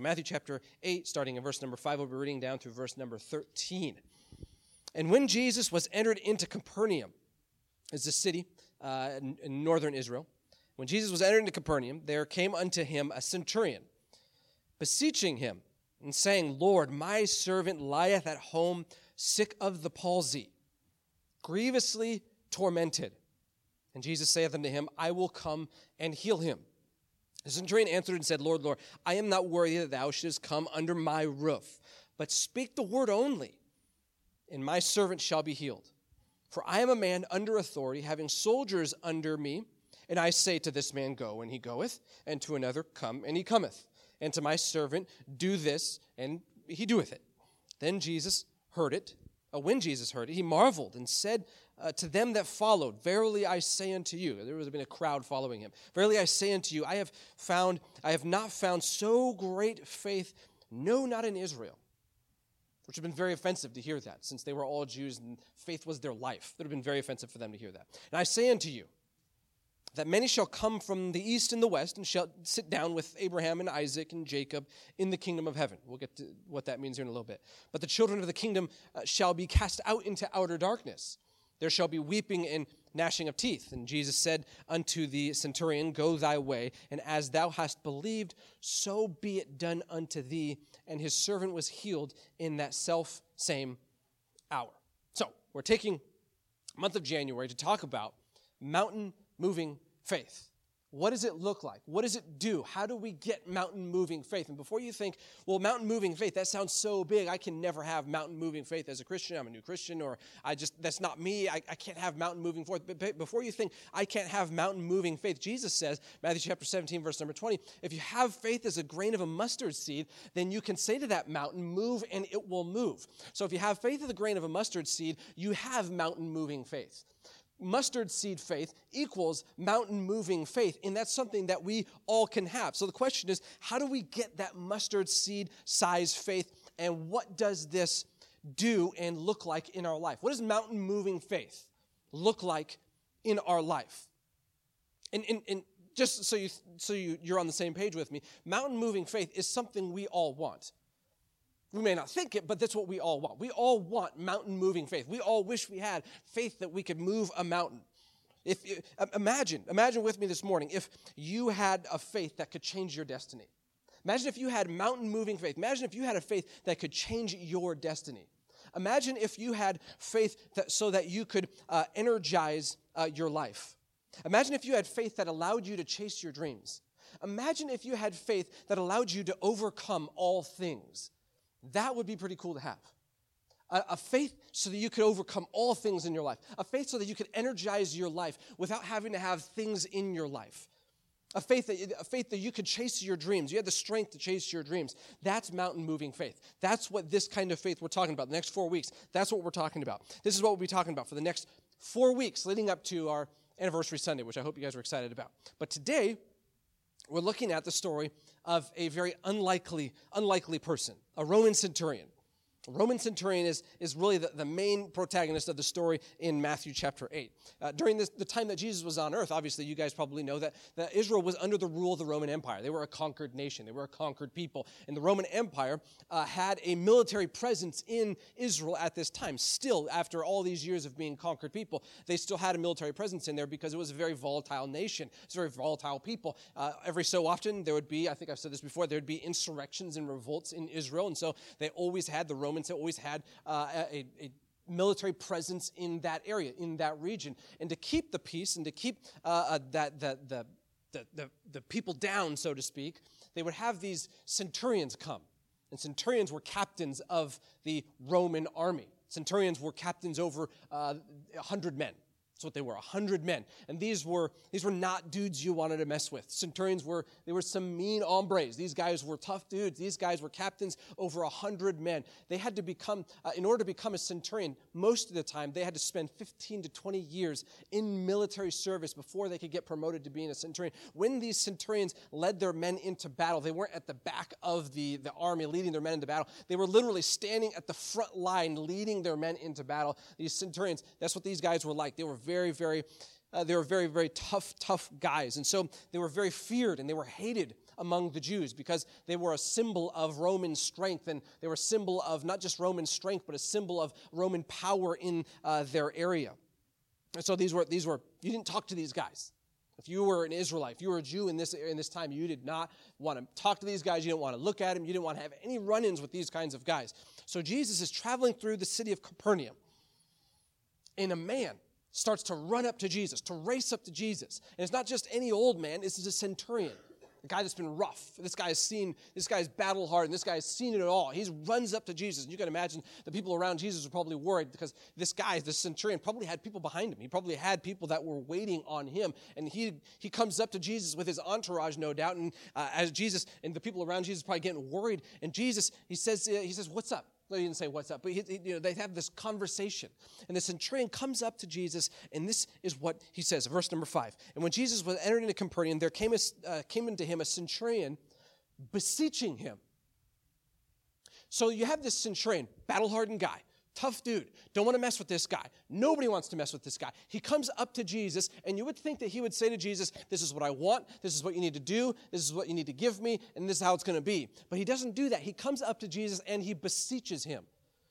Matthew chapter 8, starting in verse number 5, we'll be reading down through verse number 13. And when Jesus was entered into Capernaum, is a city uh, in, in northern Israel, when Jesus was entered into Capernaum, there came unto him a centurion, beseeching him, and saying, Lord, my servant lieth at home sick of the palsy, grievously tormented. And Jesus saith unto him, I will come and heal him. The centurion answered and said, Lord, Lord, I am not worthy that thou shouldest come under my roof, but speak the word only, and my servant shall be healed. For I am a man under authority, having soldiers under me. And I say to this man, Go, and he goeth, and to another, Come, and he cometh. And to my servant, Do this, and he doeth it. Then Jesus heard it. Uh, when Jesus heard it, he marveled and said uh, to them that followed, Verily I say unto you, there was been a crowd following him. Verily I say unto you, I have found, I have not found so great faith, no, not in Israel which would have been very offensive to hear that, since they were all Jews and faith was their life. It would have been very offensive for them to hear that. And I say unto you, that many shall come from the east and the west and shall sit down with Abraham and Isaac and Jacob in the kingdom of heaven. We'll get to what that means here in a little bit. But the children of the kingdom uh, shall be cast out into outer darkness. There shall be weeping and gnashing of teeth. And Jesus said unto the centurion, Go thy way, and as thou hast believed, so be it done unto thee. And his servant was healed in that self same hour. So, we're taking month of January to talk about mountain moving faith. What does it look like? What does it do? How do we get mountain moving faith? And before you think, well, mountain moving faith, that sounds so big. I can never have mountain moving faith as a Christian. I'm a new Christian, or I just, that's not me. I, I can't have mountain moving faith. But before you think, I can't have mountain moving faith, Jesus says, Matthew chapter 17, verse number 20, if you have faith as a grain of a mustard seed, then you can say to that mountain, move, and it will move. So if you have faith as a grain of a mustard seed, you have mountain moving faith mustard seed faith equals mountain moving faith. And that's something that we all can have. So the question is how do we get that mustard seed size faith? And what does this do and look like in our life? What does mountain moving faith look like in our life? And, and, and just so, you, so you, you're on the same page with me, mountain moving faith is something we all want. We may not think it, but that's what we all want. We all want mountain moving faith. We all wish we had faith that we could move a mountain. If imagine, imagine with me this morning if you had a faith that could change your destiny. Imagine if you had mountain moving faith. Imagine if you had a faith that could change your destiny. Imagine if you had faith that, so that you could uh, energize uh, your life. Imagine if you had faith that allowed you to chase your dreams. Imagine if you had faith that allowed you to overcome all things. That would be pretty cool to have. A, a, faith so that you could overcome all things in your life. A faith so that you could energize your life without having to have things in your life. A faith, that, a faith that you could chase your dreams. You had the strength to chase your dreams. That's mountain moving faith. That's what this kind of faith we're talking about. The next four weeks, that's what we're talking about. This is what we'll be talking about for the next four weeks leading up to our anniversary Sunday, which I hope you guys are excited about. But today, we're looking at the story of a very unlikely, unlikely person, a Roman centurion. Roman centurion is, is really the, the main protagonist of the story in Matthew chapter 8. Uh, during this, the time that Jesus was on earth, obviously, you guys probably know that, that Israel was under the rule of the Roman Empire. They were a conquered nation, they were a conquered people. And the Roman Empire uh, had a military presence in Israel at this time. Still, after all these years of being conquered people, they still had a military presence in there because it was a very volatile nation. It's a very volatile people. Uh, every so often, there would be, I think I've said this before, there would be insurrections and revolts in Israel. And so they always had the Roman Romans always had uh, a, a military presence in that area, in that region. And to keep the peace and to keep uh, uh, that, the, the, the, the, people down, so to speak, they would have these centurions come. And centurions were captains of the Roman army. Centurions were captains over uh, 100 men. That's what they were, a hundred men. And these were these were not dudes you wanted to mess with. Centurions were they were some mean hombres. These guys were tough dudes. These guys were captains over a hundred men. They had to become, uh, in order to become a centurion, most of the time they had to spend 15 to 20 years in military service before they could get promoted to being a centurion. When these centurions led their men into battle, they weren't at the back of the, the army leading their men into battle. They were literally standing at the front line leading their men into battle. These centurions, that's what these guys were like. They were very, very, uh, they were very, very tough, tough guys. And so they were very feared and they were hated among the Jews because they were a symbol of Roman strength and they were a symbol of not just Roman strength, but a symbol of Roman power in uh, their area. And so these were, these were, you didn't talk to these guys. If you were an Israelite, if you were a Jew in this, in this time, you did not want to talk to these guys. You didn't want to look at them. You didn't want to have any run ins with these kinds of guys. So Jesus is traveling through the city of Capernaum. And a man starts to run up to Jesus, to race up to Jesus. And it's not just any old man, this is a centurion a guy that's been rough. This guy has seen, this guy's battle hard, and this guy has seen it all. He runs up to Jesus. And you can imagine the people around Jesus are probably worried because this guy, this centurion, probably had people behind him. He probably had people that were waiting on him. And he, he comes up to Jesus with his entourage, no doubt. And uh, as Jesus and the people around Jesus probably getting worried. And Jesus, he says, uh, he says, What's up? He didn't say what's up, but he, he, you know, they have this conversation. And the centurion comes up to Jesus, and this is what he says, verse number five. And when Jesus was entered into Capernaum, there came, a, uh, came into him a centurion beseeching him. So you have this centurion, battle hardened guy, tough dude. Don't want to mess with this guy. Nobody wants to mess with this guy. He comes up to Jesus, and you would think that he would say to Jesus, This is what I want. This is what you need to do. This is what you need to give me. And this is how it's going to be. But he doesn't do that. He comes up to Jesus and he beseeches him.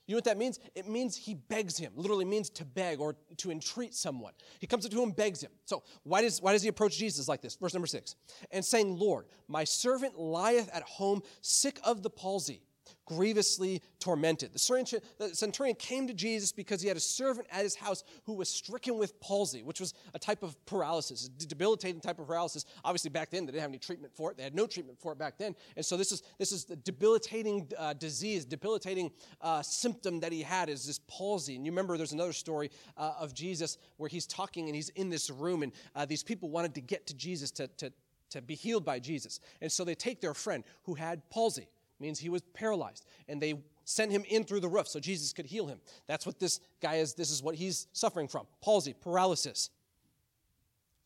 You know what that means? It means he begs him. Literally means to beg or to entreat someone. He comes up to him, begs him. So why does why does he approach Jesus like this? Verse number six. And saying, Lord, my servant lieth at home sick of the palsy grievously tormented. The centurion came to Jesus because he had a servant at his house who was stricken with palsy, which was a type of paralysis, a debilitating type of paralysis. Obviously, back then they didn't have any treatment for it. They had no treatment for it back then, and so this is this is the debilitating uh, disease, debilitating uh, symptom that he had is this palsy. And you remember, there's another story uh, of Jesus where he's talking and he's in this room, and uh, these people wanted to get to Jesus to, to to be healed by Jesus, and so they take their friend who had palsy means he was paralyzed. And they sent him in through the roof so Jesus could heal him. That's what this guy is. This is what he's suffering from palsy, paralysis.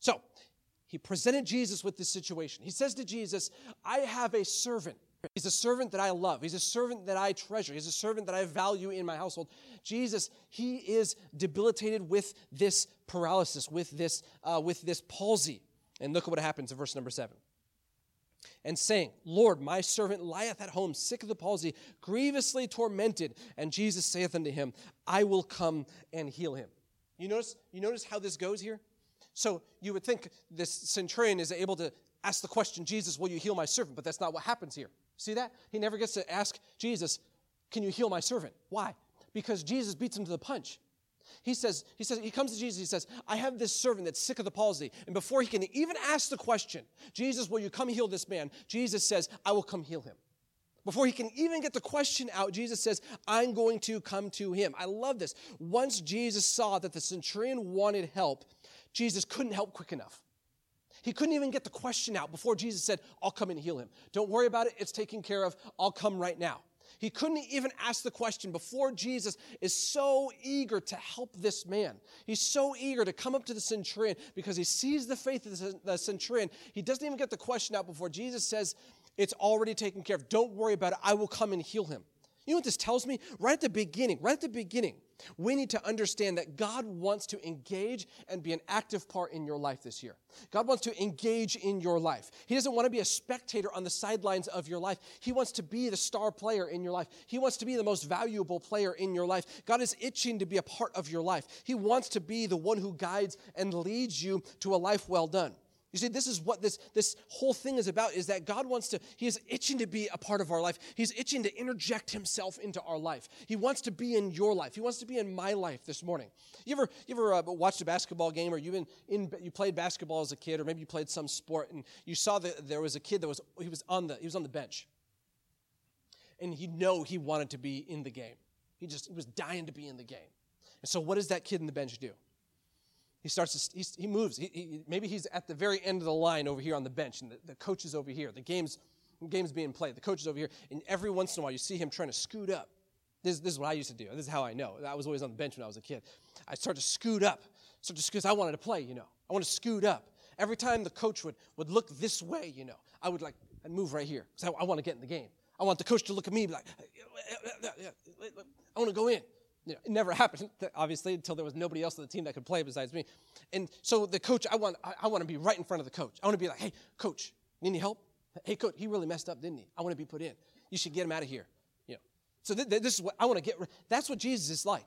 So he presented Jesus with this situation. He says to Jesus, I have a servant. He's a servant that I love. He's a servant that I treasure. He's a servant that I value in my household. Jesus, he is debilitated with this paralysis, with this, uh, with this palsy. And look at what happens in verse number seven and saying, Lord, my servant lieth at home, sick of the palsy, grievously tormented. And Jesus saith unto him, I will come and heal him. You notice, you notice how this goes here? So you would think this centurion is able to ask the question, Jesus, will you heal my servant? But that's not what happens here. See that? He never gets to ask Jesus, Can you heal my servant? Why? Because Jesus beats him to the punch. He says, he says, he comes to Jesus, he says, I have this servant that's sick of the palsy. And before he can even ask the question, Jesus, will you come heal this man? Jesus says, I will come heal him. Before he can even get the question out, Jesus says, I'm going to come to him. I love this. Once Jesus saw that the centurion wanted help, Jesus couldn't help quick enough. He couldn't even get the question out before Jesus said, I'll come and heal him. Don't worry about it, it's taken care of. I'll come right now. He couldn't even ask the question before Jesus is so eager to help this man. He's so eager to come up to the centurion because he sees the faith of the centurion. He doesn't even get the question out before Jesus says, It's already taken care of. Don't worry about it. I will come and heal him. You know what this tells me? Right at the beginning, right at the beginning, we need to understand that God wants to engage and be an active part in your life this year. God wants to engage in your life. He doesn't want to be a spectator on the sidelines of your life. He wants to be the star player in your life. He wants to be the most valuable player in your life. God is itching to be a part of your life. He wants to be the one who guides and leads you to a life well done. You see, this is what this, this whole thing is about is that God wants to, He is itching to be a part of our life. He's itching to interject Himself into our life. He wants to be in your life. He wants to be in my life this morning. You ever, you ever uh, watched a basketball game or you've been in, you played basketball as a kid or maybe you played some sport and you saw that there was a kid that was, he was on the, he was on the bench. And he know he wanted to be in the game. He just, he was dying to be in the game. And so what does that kid in the bench do? He starts to, he moves. He, he, maybe he's at the very end of the line over here on the bench, and the, the coach is over here. The game's, game's being played. The coach is over here. And every once in a while, you see him trying to scoot up. This, this is what I used to do. This is how I know. I was always on the bench when I was a kid. I start to scoot up. Start to. I wanted to play, you know. I want to scoot up. Every time the coach would, would look this way, you know, I would like, I'd move right here because I, I want to get in the game. I want the coach to look at me and be like, I want to go in. You know, it never happened, obviously, until there was nobody else on the team that could play besides me. And so the coach, I want, I, I want to be right in front of the coach. I want to be like, hey, coach, need any help? Hey, coach, he really messed up, didn't he? I want to be put in. You should get him out of here. You know. So th- th- this is what I want to get. That's what Jesus is like.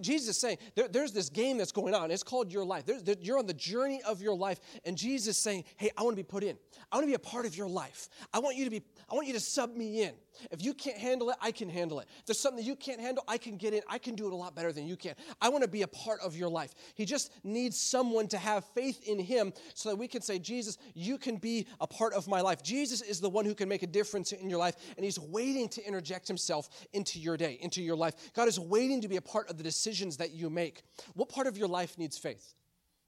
Jesus is saying there, there's this game that's going on. It's called your life. There, you're on the journey of your life, and Jesus is saying, "Hey, I want to be put in. I want to be a part of your life. I want you to be. I want you to sub me in. If you can't handle it, I can handle it. If there's something that you can't handle, I can get in. I can do it a lot better than you can. I want to be a part of your life. He just needs someone to have faith in Him, so that we can say, Jesus, you can be a part of my life. Jesus is the one who can make a difference in your life, and He's waiting to interject Himself into your day, into your life. God is waiting to be a part of the decisions that you make. What part of your life needs faith?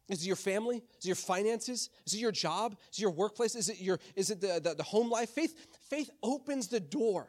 Is it your family? Is it your finances? Is it your job? Is it your workplace? Is it your is it the, the, the home life? Faith, faith opens the door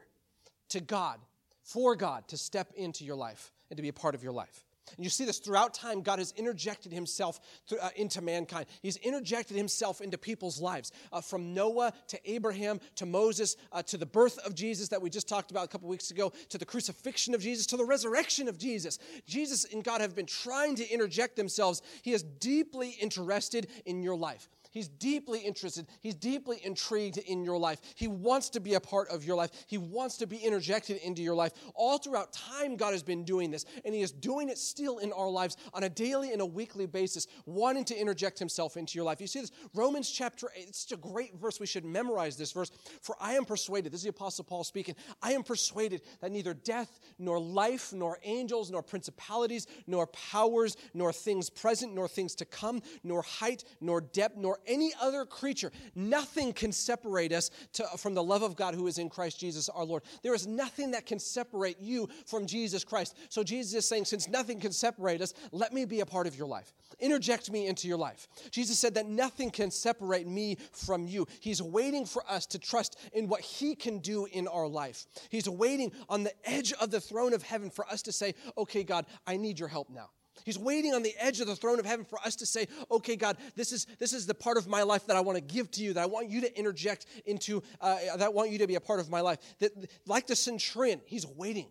to God, for God to step into your life and to be a part of your life. And you see this throughout time. God has interjected himself to, uh, into mankind. He's interjected himself into people's lives. Uh, from Noah to Abraham to Moses uh, to the birth of Jesus that we just talked about a couple weeks ago to the crucifixion of Jesus to the resurrection of Jesus. Jesus and God have been trying to interject themselves. He is deeply interested in your life. He's deeply interested. He's deeply intrigued in your life. He wants to be a part of your life. He wants to be interjected into your life. All throughout time, God has been doing this, and He is doing it still in our lives on a daily and a weekly basis, wanting to interject Himself into your life. You see this? Romans chapter 8, it's such a great verse. We should memorize this verse. For I am persuaded, this is the Apostle Paul speaking, I am persuaded that neither death, nor life, nor angels, nor principalities, nor powers, nor things present, nor things to come, nor height, nor depth, nor any other creature. Nothing can separate us to, from the love of God who is in Christ Jesus our Lord. There is nothing that can separate you from Jesus Christ. So Jesus is saying, since nothing can separate us, let me be a part of your life. Interject me into your life. Jesus said that nothing can separate me from you. He's waiting for us to trust in what He can do in our life. He's waiting on the edge of the throne of heaven for us to say, okay, God, I need your help now. He's waiting on the edge of the throne of heaven for us to say, okay, God, this is, this is the part of my life that I want to give to you, that I want you to interject into, uh, that I want you to be a part of my life. That, like the centurion, he's waiting.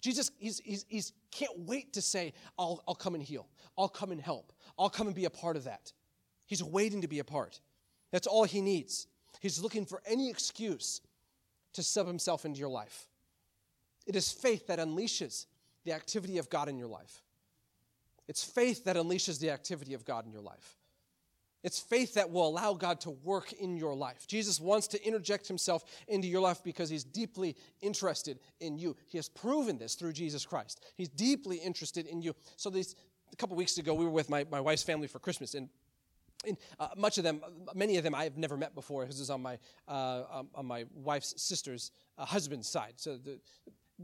Jesus, he's, he's, he's can't wait to say, I'll, I'll come and heal. I'll come and help. I'll come and be a part of that. He's waiting to be a part. That's all he needs. He's looking for any excuse to sub himself into your life. It is faith that unleashes the activity of God in your life. It's faith that unleashes the activity of God in your life. It's faith that will allow God to work in your life. Jesus wants to interject himself into your life because he's deeply interested in you. He has proven this through Jesus Christ. He's deeply interested in you. So, these, a couple weeks ago, we were with my, my wife's family for Christmas, and and uh, much of them, many of them, I have never met before. This is on my uh, um, on my wife's sister's uh, husband's side. So the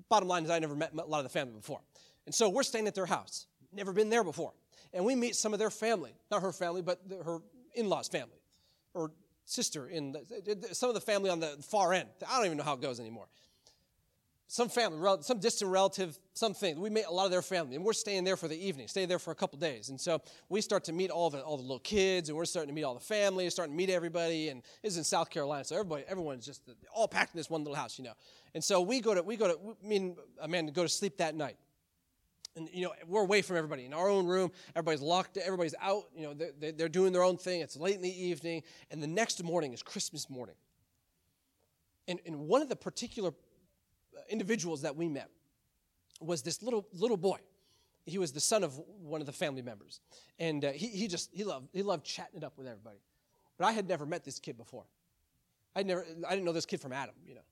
bottom line is, I never met a lot of the family before, and so we're staying at their house never been there before. And we meet some of their family, not her family, but the, her in law's family, or sister in the, some of the family on the far end. I don't even know how it goes anymore. Some family, some distant relative, something. We meet a lot of their family, and we're staying there for the evening, stay there for a couple days. And so we start to meet all the all the little kids, and we're starting to meet all the family, starting to meet everybody. And this is in South Carolina, so everybody, everyone's just all packed in this one little house, you know. And so we go to we go to me and Amanda go to sleep that night and you know we're away from everybody in our own room. Everybody's locked everybody's out you know they're, they're doing their own thing. It's late in the evening and the next morning is christmas morning. And, and one of the particular uh, individuals that we met was this little little boy. He was the son of one of the family members. And uh, he, he just he loved he loved chatting it up with everybody. But i had never met this kid before. I never i didn't know this kid from adam you know.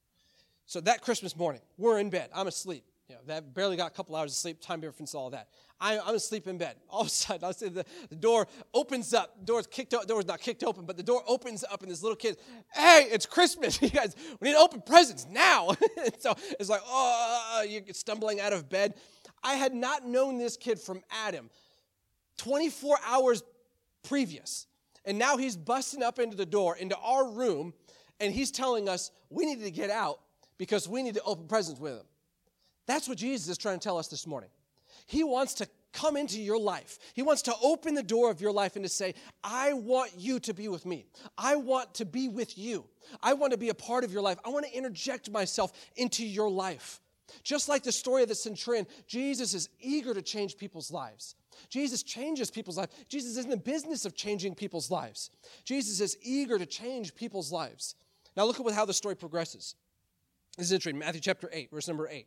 So that christmas morning we're in bed. I'm asleep you know, that barely got a couple hours of sleep, time difference, all that. I, I'm asleep in bed. All of a sudden, I say the, the door opens up. Door's kicked out. Door's not kicked open, but the door opens up, and this little kid, hey, it's Christmas. You guys, we need to open presents now. so it's like, oh, uh, you're stumbling out of bed. I had not known this kid from Adam 24 hours previous. And now he's busting up into the door, into our room, and he's telling us we need to get out because we need to open presents with him. That's what Jesus is trying to tell us this morning. He wants to come into your life. He wants to open the door of your life and to say, I want you to be with me. I want to be with you. I want to be a part of your life. I want to interject myself into your life. Just like the story of the centurion, Jesus is eager to change people's lives. Jesus changes people's lives. Jesus is in the business of changing people's lives. Jesus is eager to change people's lives. Now look at how the story progresses. This is interesting. Matthew chapter 8, verse number 8.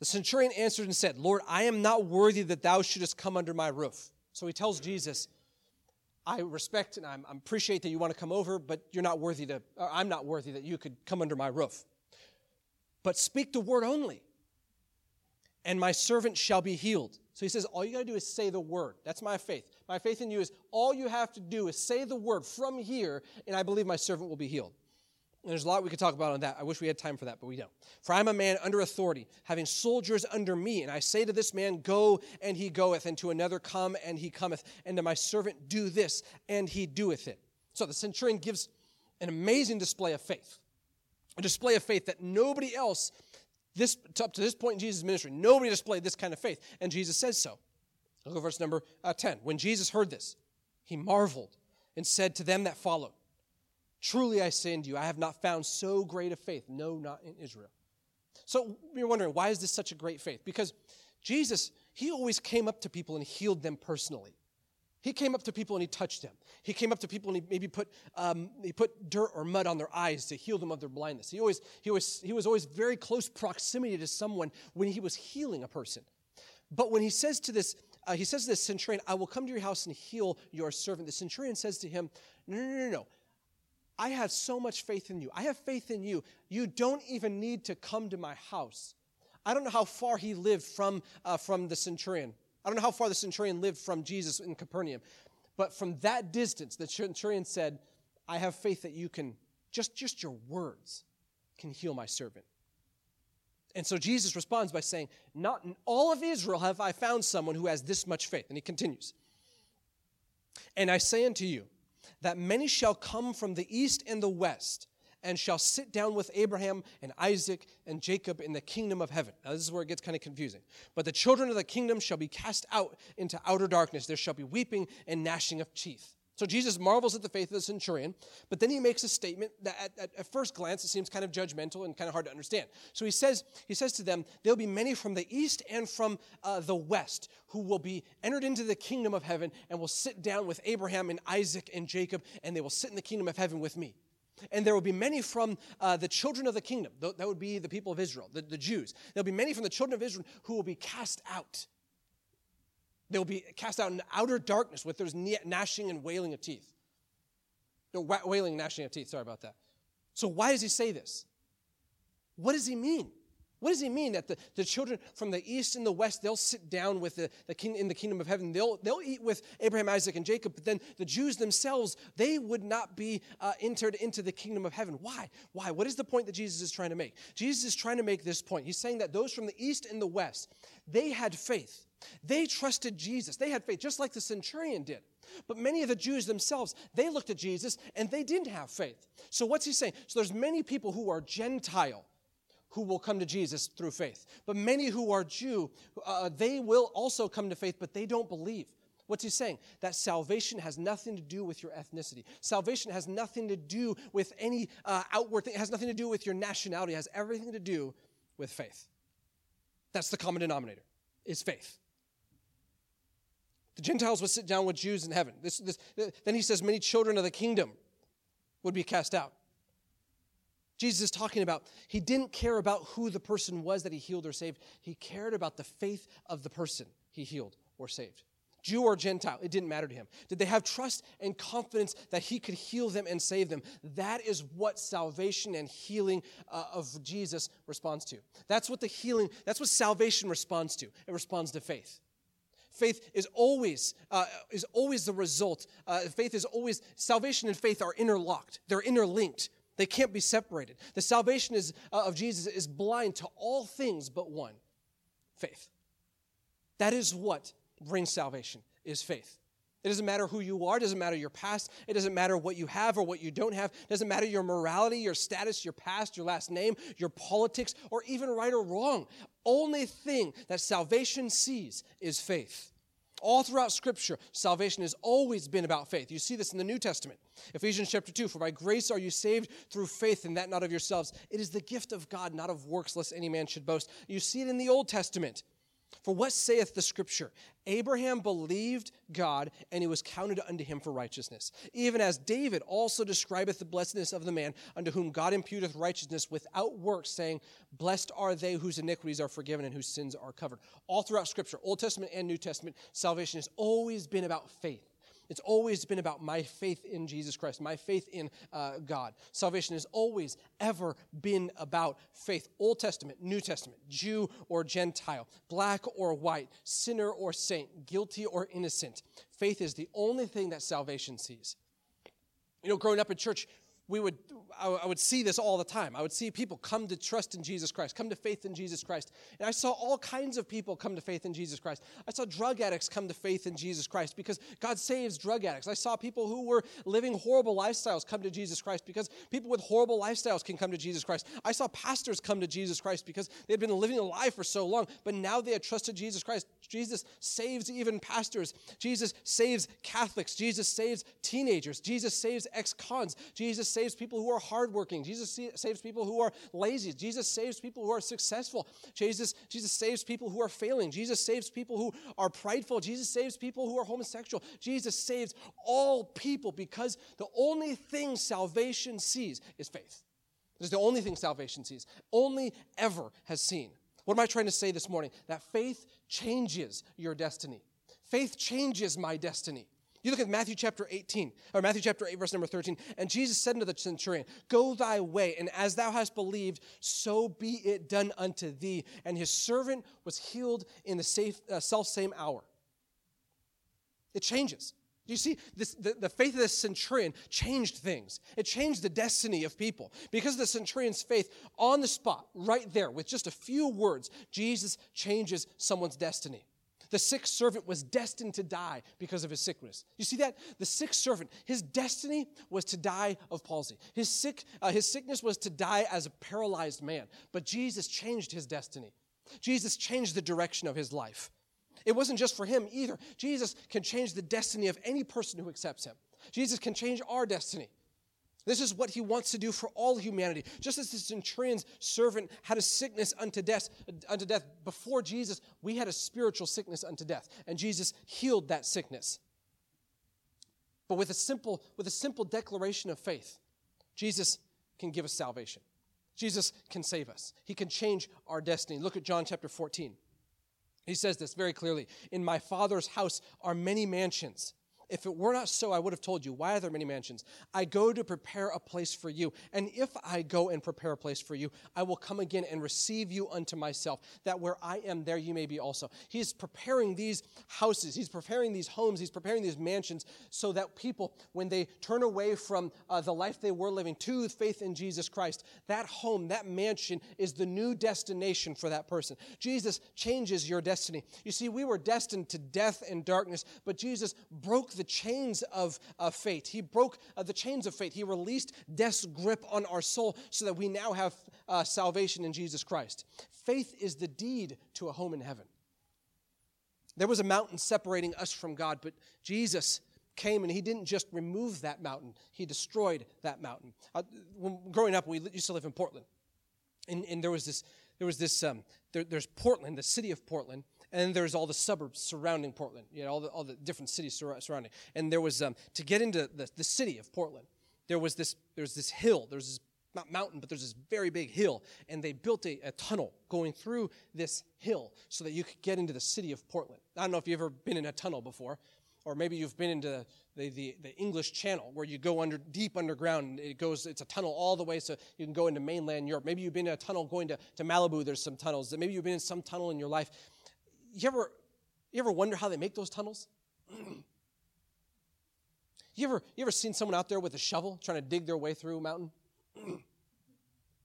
The centurion answered and said, Lord, I am not worthy that thou shouldest come under my roof. So he tells Jesus, I respect and I appreciate that you want to come over, but you're not worthy to, I'm not worthy that you could come under my roof. But speak the word only, and my servant shall be healed. So he says, All you got to do is say the word. That's my faith. My faith in you is all you have to do is say the word from here, and I believe my servant will be healed. And there's a lot we could talk about on that. I wish we had time for that, but we don't. For I'm a man under authority, having soldiers under me. And I say to this man, Go, and he goeth, and to another, Come, and he cometh, and to my servant, Do this, and he doeth it. So the centurion gives an amazing display of faith, a display of faith that nobody else, this, up to this point in Jesus' ministry, nobody displayed this kind of faith. And Jesus says so. Look at verse number uh, 10. When Jesus heard this, he marveled and said to them that followed, Truly I say unto you, I have not found so great a faith, no, not in Israel. So you're wondering, why is this such a great faith? Because Jesus, he always came up to people and healed them personally. He came up to people and he touched them. He came up to people and he maybe put, um, he put dirt or mud on their eyes to heal them of their blindness. He, always, he, always, he was always very close proximity to someone when he was healing a person. But when he says to this, uh, he says to this centurion, I will come to your house and heal your servant. The centurion says to him, No, no, no, no. I have so much faith in you. I have faith in you. You don't even need to come to my house. I don't know how far he lived from, uh, from the centurion. I don't know how far the centurion lived from Jesus in Capernaum. But from that distance, the centurion said, I have faith that you can, just, just your words can heal my servant. And so Jesus responds by saying, Not in all of Israel have I found someone who has this much faith. And he continues, And I say unto you, that many shall come from the east and the west and shall sit down with Abraham and Isaac and Jacob in the kingdom of heaven. Now, this is where it gets kind of confusing. But the children of the kingdom shall be cast out into outer darkness. There shall be weeping and gnashing of teeth. So Jesus marvels at the faith of the centurion, but then he makes a statement that at, at, at, first glance it seems kind of judgmental and kind of hard to understand. So he says, he says to them, there'll be many from the east and from uh, the west who will be entered into the kingdom of heaven and will sit down with Abraham and Isaac and Jacob, and they will sit in the kingdom of heaven with me. And there will be many from uh, the children of the kingdom. That would be the people of Israel, the, the Jews. There'll be many from the children of Israel who will be cast out They'll be cast out in outer darkness with there's gnashing and wailing of teeth. No, wailing, gnashing of teeth. Sorry about that. So why does he say this? What does he mean? What does he mean that the, the children from the east and the west, they'll sit down with the, the king, in the kingdom of heaven. They'll, they'll eat with Abraham, Isaac, and Jacob, but then the Jews themselves, they would not be uh, entered into the kingdom of heaven. Why? Why? What is the point that Jesus is trying to make? Jesus is trying to make this point. He's saying that those from the east and the west, they had faith. They trusted Jesus. They had faith, just like the centurion did. But many of the Jews themselves, they looked at Jesus and they didn't have faith. So what's he saying? So there's many people who are Gentile who will come to Jesus through faith. But many who are Jew, uh, they will also come to faith, but they don't believe. What's he saying? That salvation has nothing to do with your ethnicity. Salvation has nothing to do with any uh, outward thing. It has nothing to do with your nationality. It has everything to do with faith. That's the common denominator, is faith. The Gentiles would sit down with Jews in heaven. This, this, then he says, many children of the kingdom would be cast out. Jesus is talking about, he didn't care about who the person was that he healed or saved. He cared about the faith of the person he healed or saved. Jew or Gentile, it didn't matter to him. Did they have trust and confidence that he could heal them and save them? That is what salvation and healing uh, of Jesus responds to. That's what the healing, that's what salvation responds to. It responds to faith. Faith is always uh, is always the result. Uh, faith is always salvation and faith are interlocked. They're interlinked. They can't be separated. The salvation is, uh, of Jesus is blind to all things but one: faith. That is what brings salvation. Is faith. It doesn't matter who you are, it doesn't matter your past, it doesn't matter what you have or what you don't have, it doesn't matter your morality, your status, your past, your last name, your politics, or even right or wrong. Only thing that salvation sees is faith. All throughout Scripture, salvation has always been about faith. You see this in the New Testament. Ephesians chapter 2 For by grace are you saved through faith, and that not of yourselves. It is the gift of God, not of works, lest any man should boast. You see it in the Old Testament. For what saith the scripture? Abraham believed God, and it was counted unto him for righteousness. Even as David also describeth the blessedness of the man unto whom God imputeth righteousness without works, saying, Blessed are they whose iniquities are forgiven and whose sins are covered. All throughout scripture, Old Testament and New Testament, salvation has always been about faith. It's always been about my faith in Jesus Christ, my faith in uh, God. Salvation has always, ever been about faith. Old Testament, New Testament, Jew or Gentile, black or white, sinner or saint, guilty or innocent. Faith is the only thing that salvation sees. You know, growing up in church, we would I would see this all the time. I would see people come to trust in Jesus Christ, come to faith in Jesus Christ. And I saw all kinds of people come to faith in Jesus Christ. I saw drug addicts come to faith in Jesus Christ because God saves drug addicts. I saw people who were living horrible lifestyles come to Jesus Christ because people with horrible lifestyles can come to Jesus Christ. I saw pastors come to Jesus Christ because they had been living a lie for so long, but now they had trusted Jesus Christ. Jesus saves even pastors. Jesus saves Catholics. Jesus saves teenagers. Jesus saves ex cons. Jesus saves people who are hardworking. Jesus saves people who are lazy. Jesus saves people who are successful. Jesus, Jesus saves people who are failing. Jesus saves people who are prideful. Jesus saves people who are homosexual. Jesus saves all people because the only thing salvation sees is faith. This is the only thing salvation sees, only ever has seen. What am I trying to say this morning? That faith changes your destiny. Faith changes my destiny. You look at Matthew chapter 18, or Matthew chapter 8, verse number 13. And Jesus said unto the centurion, Go thy way, and as thou hast believed, so be it done unto thee. And his servant was healed in the uh, self same hour. It changes. You see this, the, the faith of the centurion changed things? It changed the destiny of people. Because of the centurion's faith, on the spot, right there, with just a few words, Jesus changes someone's destiny. The sick servant was destined to die because of his sickness. You see that? The sick servant, his destiny was to die of palsy. His, sick, uh, his sickness was to die as a paralyzed man. But Jesus changed his destiny. Jesus changed the direction of his life. It wasn't just for him either. Jesus can change the destiny of any person who accepts him. Jesus can change our destiny. This is what he wants to do for all humanity. Just as the centurion's servant had a sickness unto death, unto death before Jesus, we had a spiritual sickness unto death, and Jesus healed that sickness. But with a simple, with a simple declaration of faith, Jesus can give us salvation. Jesus can save us. He can change our destiny. Look at John chapter 14. He says this very clearly In my Father's house are many mansions. If it were not so, I would have told you, Why are there many mansions? I go to prepare a place for you. And if I go and prepare a place for you, I will come again and receive you unto myself, that where I am, there you may be also. He's preparing these houses, he's preparing these homes, he's preparing these mansions so that people, when they turn away from uh, the life they were living to faith in Jesus Christ, that home, that mansion is the new destination for that person. Jesus changes your destiny. You see, we were destined to death and darkness, but Jesus broke the chains of uh, fate. He broke uh, the chains of fate. He released death's grip on our soul so that we now have uh, salvation in Jesus Christ. Faith is the deed to a home in heaven. There was a mountain separating us from God, but Jesus came and he didn't just remove that mountain, he destroyed that mountain. Uh, when, growing up, we used to live in Portland. And, and there was this, there was this um, there, there's Portland, the city of Portland, and there's all the suburbs surrounding Portland, you know, all the, all the different cities sur- surrounding. And there was, um, to get into the, the city of Portland, there was this, there's this hill, there's this not mountain, but there's this very big hill, and they built a, a, tunnel going through this hill so that you could get into the city of Portland. I don't know if you've ever been in a tunnel before, or maybe you've been into the, the, the English Channel where you go under deep underground. It goes, it's a tunnel all the way so you can go into mainland Europe. Maybe you've been in a tunnel going to, to Malibu. There's some tunnels. Maybe you've been in some tunnel in your life you ever, you ever wonder how they make those tunnels? you, ever, you ever seen someone out there with a shovel trying to dig their way through a mountain?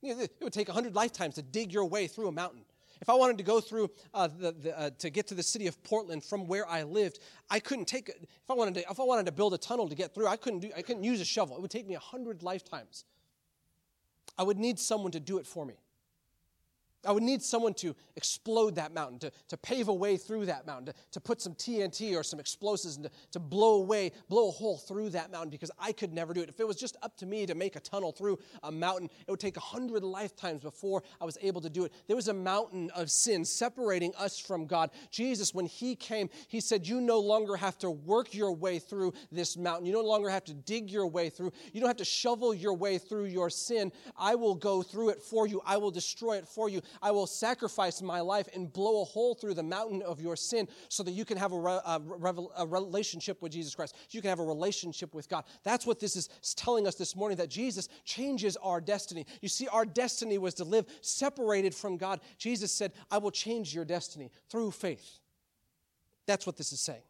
it would take 100 lifetimes to dig your way through a mountain. If I wanted to go through uh, the, the, uh, to get to the city of Portland from where I lived, I couldn't take. If I wanted to, if I wanted to build a tunnel to get through, I couldn't do. I couldn't use a shovel. It would take me hundred lifetimes. I would need someone to do it for me. I would need someone to explode that mountain, to, to pave a way through that mountain, to, to put some TNT or some explosives and to, to blow away, blow a hole through that mountain because I could never do it. If it was just up to me to make a tunnel through a mountain, it would take a hundred lifetimes before I was able to do it. There was a mountain of sin separating us from God. Jesus, when He came, He said, You no longer have to work your way through this mountain. You no longer have to dig your way through. You don't have to shovel your way through your sin. I will go through it for you. I will destroy it for you. I will sacrifice my life and blow a hole through the mountain of your sin so that you can have a, a, a relationship with Jesus Christ. You can have a relationship with God. That's what this is telling us this morning that Jesus changes our destiny. You see, our destiny was to live separated from God. Jesus said, I will change your destiny through faith. That's what this is saying.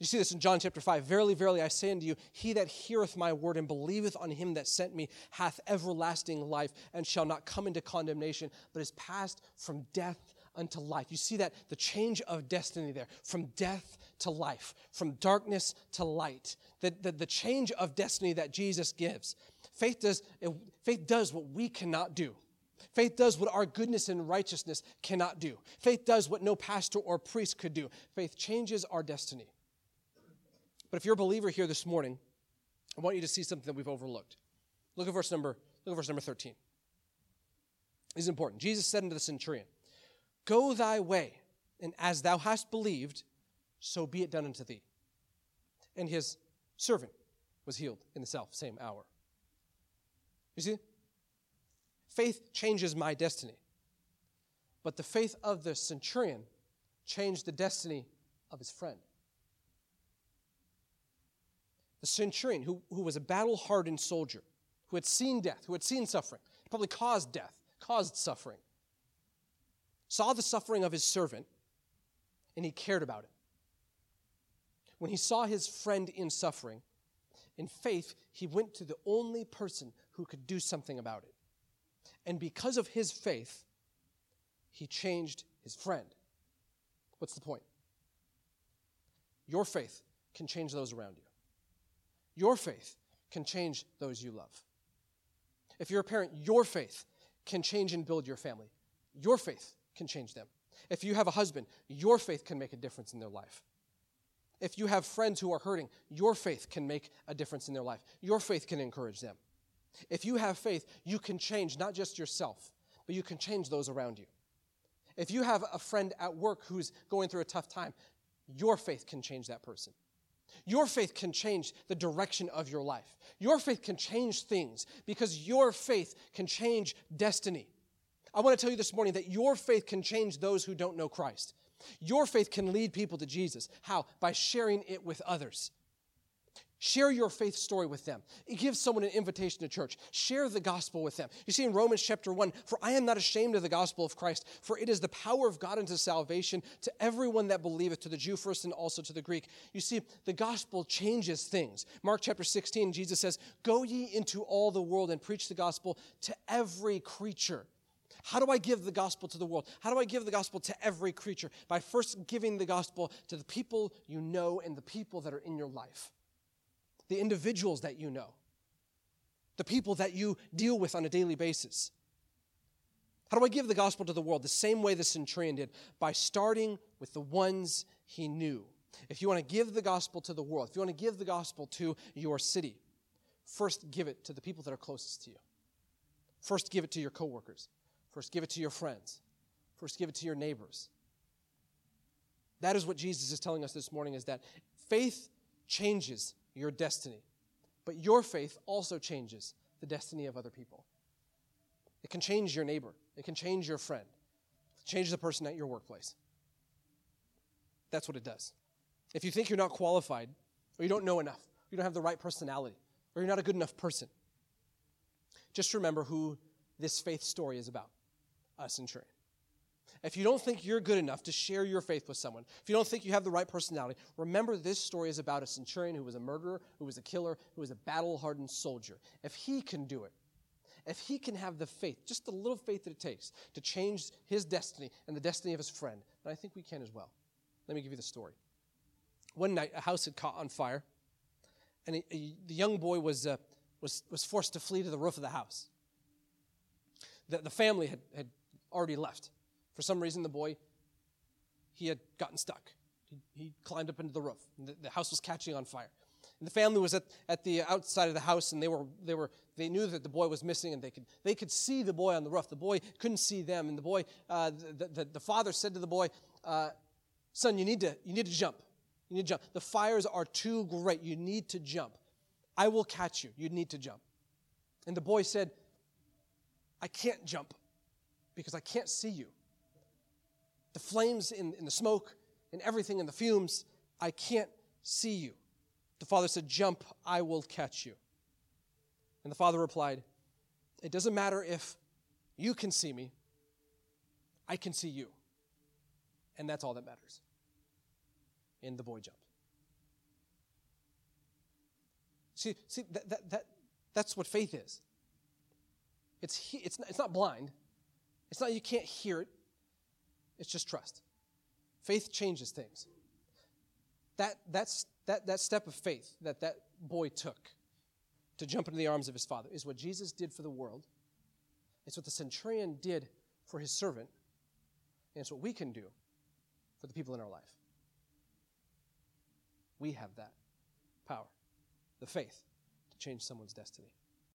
You see this in John chapter 5. Verily, verily, I say unto you, he that heareth my word and believeth on him that sent me hath everlasting life and shall not come into condemnation, but is passed from death unto life. You see that? The change of destiny there, from death to life, from darkness to light. The, the, the change of destiny that Jesus gives. Faith does, faith does what we cannot do. Faith does what our goodness and righteousness cannot do. Faith does what no pastor or priest could do. Faith changes our destiny. But if you're a believer here this morning, I want you to see something that we've overlooked. Look at verse number, look at verse number 13. This is important. Jesus said unto the centurion, Go thy way, and as thou hast believed, so be it done unto thee. And his servant was healed in the self same hour. You see? Faith changes my destiny. But the faith of the centurion changed the destiny of his friend the centurion, who, who was a battle hardened soldier, who had seen death, who had seen suffering, probably caused death, caused suffering, saw the suffering of his servant, and he cared about it. When he saw his friend in suffering, in faith, he went to the only person who could do something about it. And because of his faith, he changed his friend. What's the point? Your faith can change those around you. Your faith can change those you love. If you're a parent, your faith can change and build your family. Your faith can change them. If you have a husband, your faith can make a difference in their life. If you have friends who are hurting, your faith can make a difference in their life. Your faith can encourage them. If you have faith, you can change not just yourself, but you can change those around you. If you have a friend at work who's going through a tough time, your faith can change that person. Your faith can change the direction of your life. Your faith can change things because your faith can change destiny. I want to tell you this morning that your faith can change those who don't know Christ. Your faith can lead people to Jesus. How? By sharing it with others. Share your faith story with them. Give someone an invitation to church. Share the gospel with them. You see in Romans chapter 1, for I am not ashamed of the gospel of Christ, for it is the power of God unto salvation to everyone that believeth, to the Jew first and also to the Greek. You see, the gospel changes things. Mark chapter 16, Jesus says, Go ye into all the world and preach the gospel to every creature. How do I give the gospel to the world? How do I give the gospel to every creature? By first giving the gospel to the people you know and the people that are in your life the individuals that you know, the people that you deal with on a daily basis. How do I give the gospel to the world? The same way the centurion did, by starting with the ones he knew. If you want to give the gospel to the world, if you want to give the gospel to your city, first give it to the people that are closest to you. First give it to your coworkers. First give it to your friends. First give it to your neighbors. That is what Jesus is telling us this morning is that faith changes your destiny. But your faith also changes the destiny of other people. It can change your neighbor, it can change your friend, change the person at your workplace. That's what it does. If you think you're not qualified, or you don't know enough, you don't have the right personality, or you're not a good enough person, just remember who this faith story is about us a centurion. If you don't think you're good enough to share your faith with someone, if you don't think you have the right personality, remember this story is about a centurion who was a murderer, who was a killer, who was a battle hardened soldier. If he can do it, if he can have the faith, just the little faith that it takes to change his destiny and the destiny of his friend, then I think we can as well. Let me give you the story. One night, a house had caught on fire, and the young boy was, uh, was, was forced to flee to the roof of the house. the, the family had, had already left. For some reason, the boy, he had gotten stuck. He, he climbed up into the roof. The, the house was catching on fire. And the family was at, at the outside of the house, and they were, they were they knew that the boy was missing, and they could they could see the boy on the roof. The boy couldn't see them, and the boy uh, the, the, the, father said to the boy, uh, "Son, you need to you need to jump. You need to jump. The fires are too great. You need to jump. I will catch you. You need to jump." And the boy said, "I can't jump because I can't see you. The flames in, in the smoke and everything in the fumes, I can't see you." The father said, Jump, I will catch you. And the father replied, It doesn't matter if you can see me, I can see you. And that's all that matters. And the boy jumped. See, see that, that, that, that's what faith is. It's, it's, it's not blind. It's not you can't hear it. It's just trust. Faith changes things. That, that's that, that step of faith that that boy took to jump into the arms of his father is what Jesus did for the world. It's what the centurion did for his servant. And it's what we can do for the people in our life. We have that power, the faith, to change someone's destiny.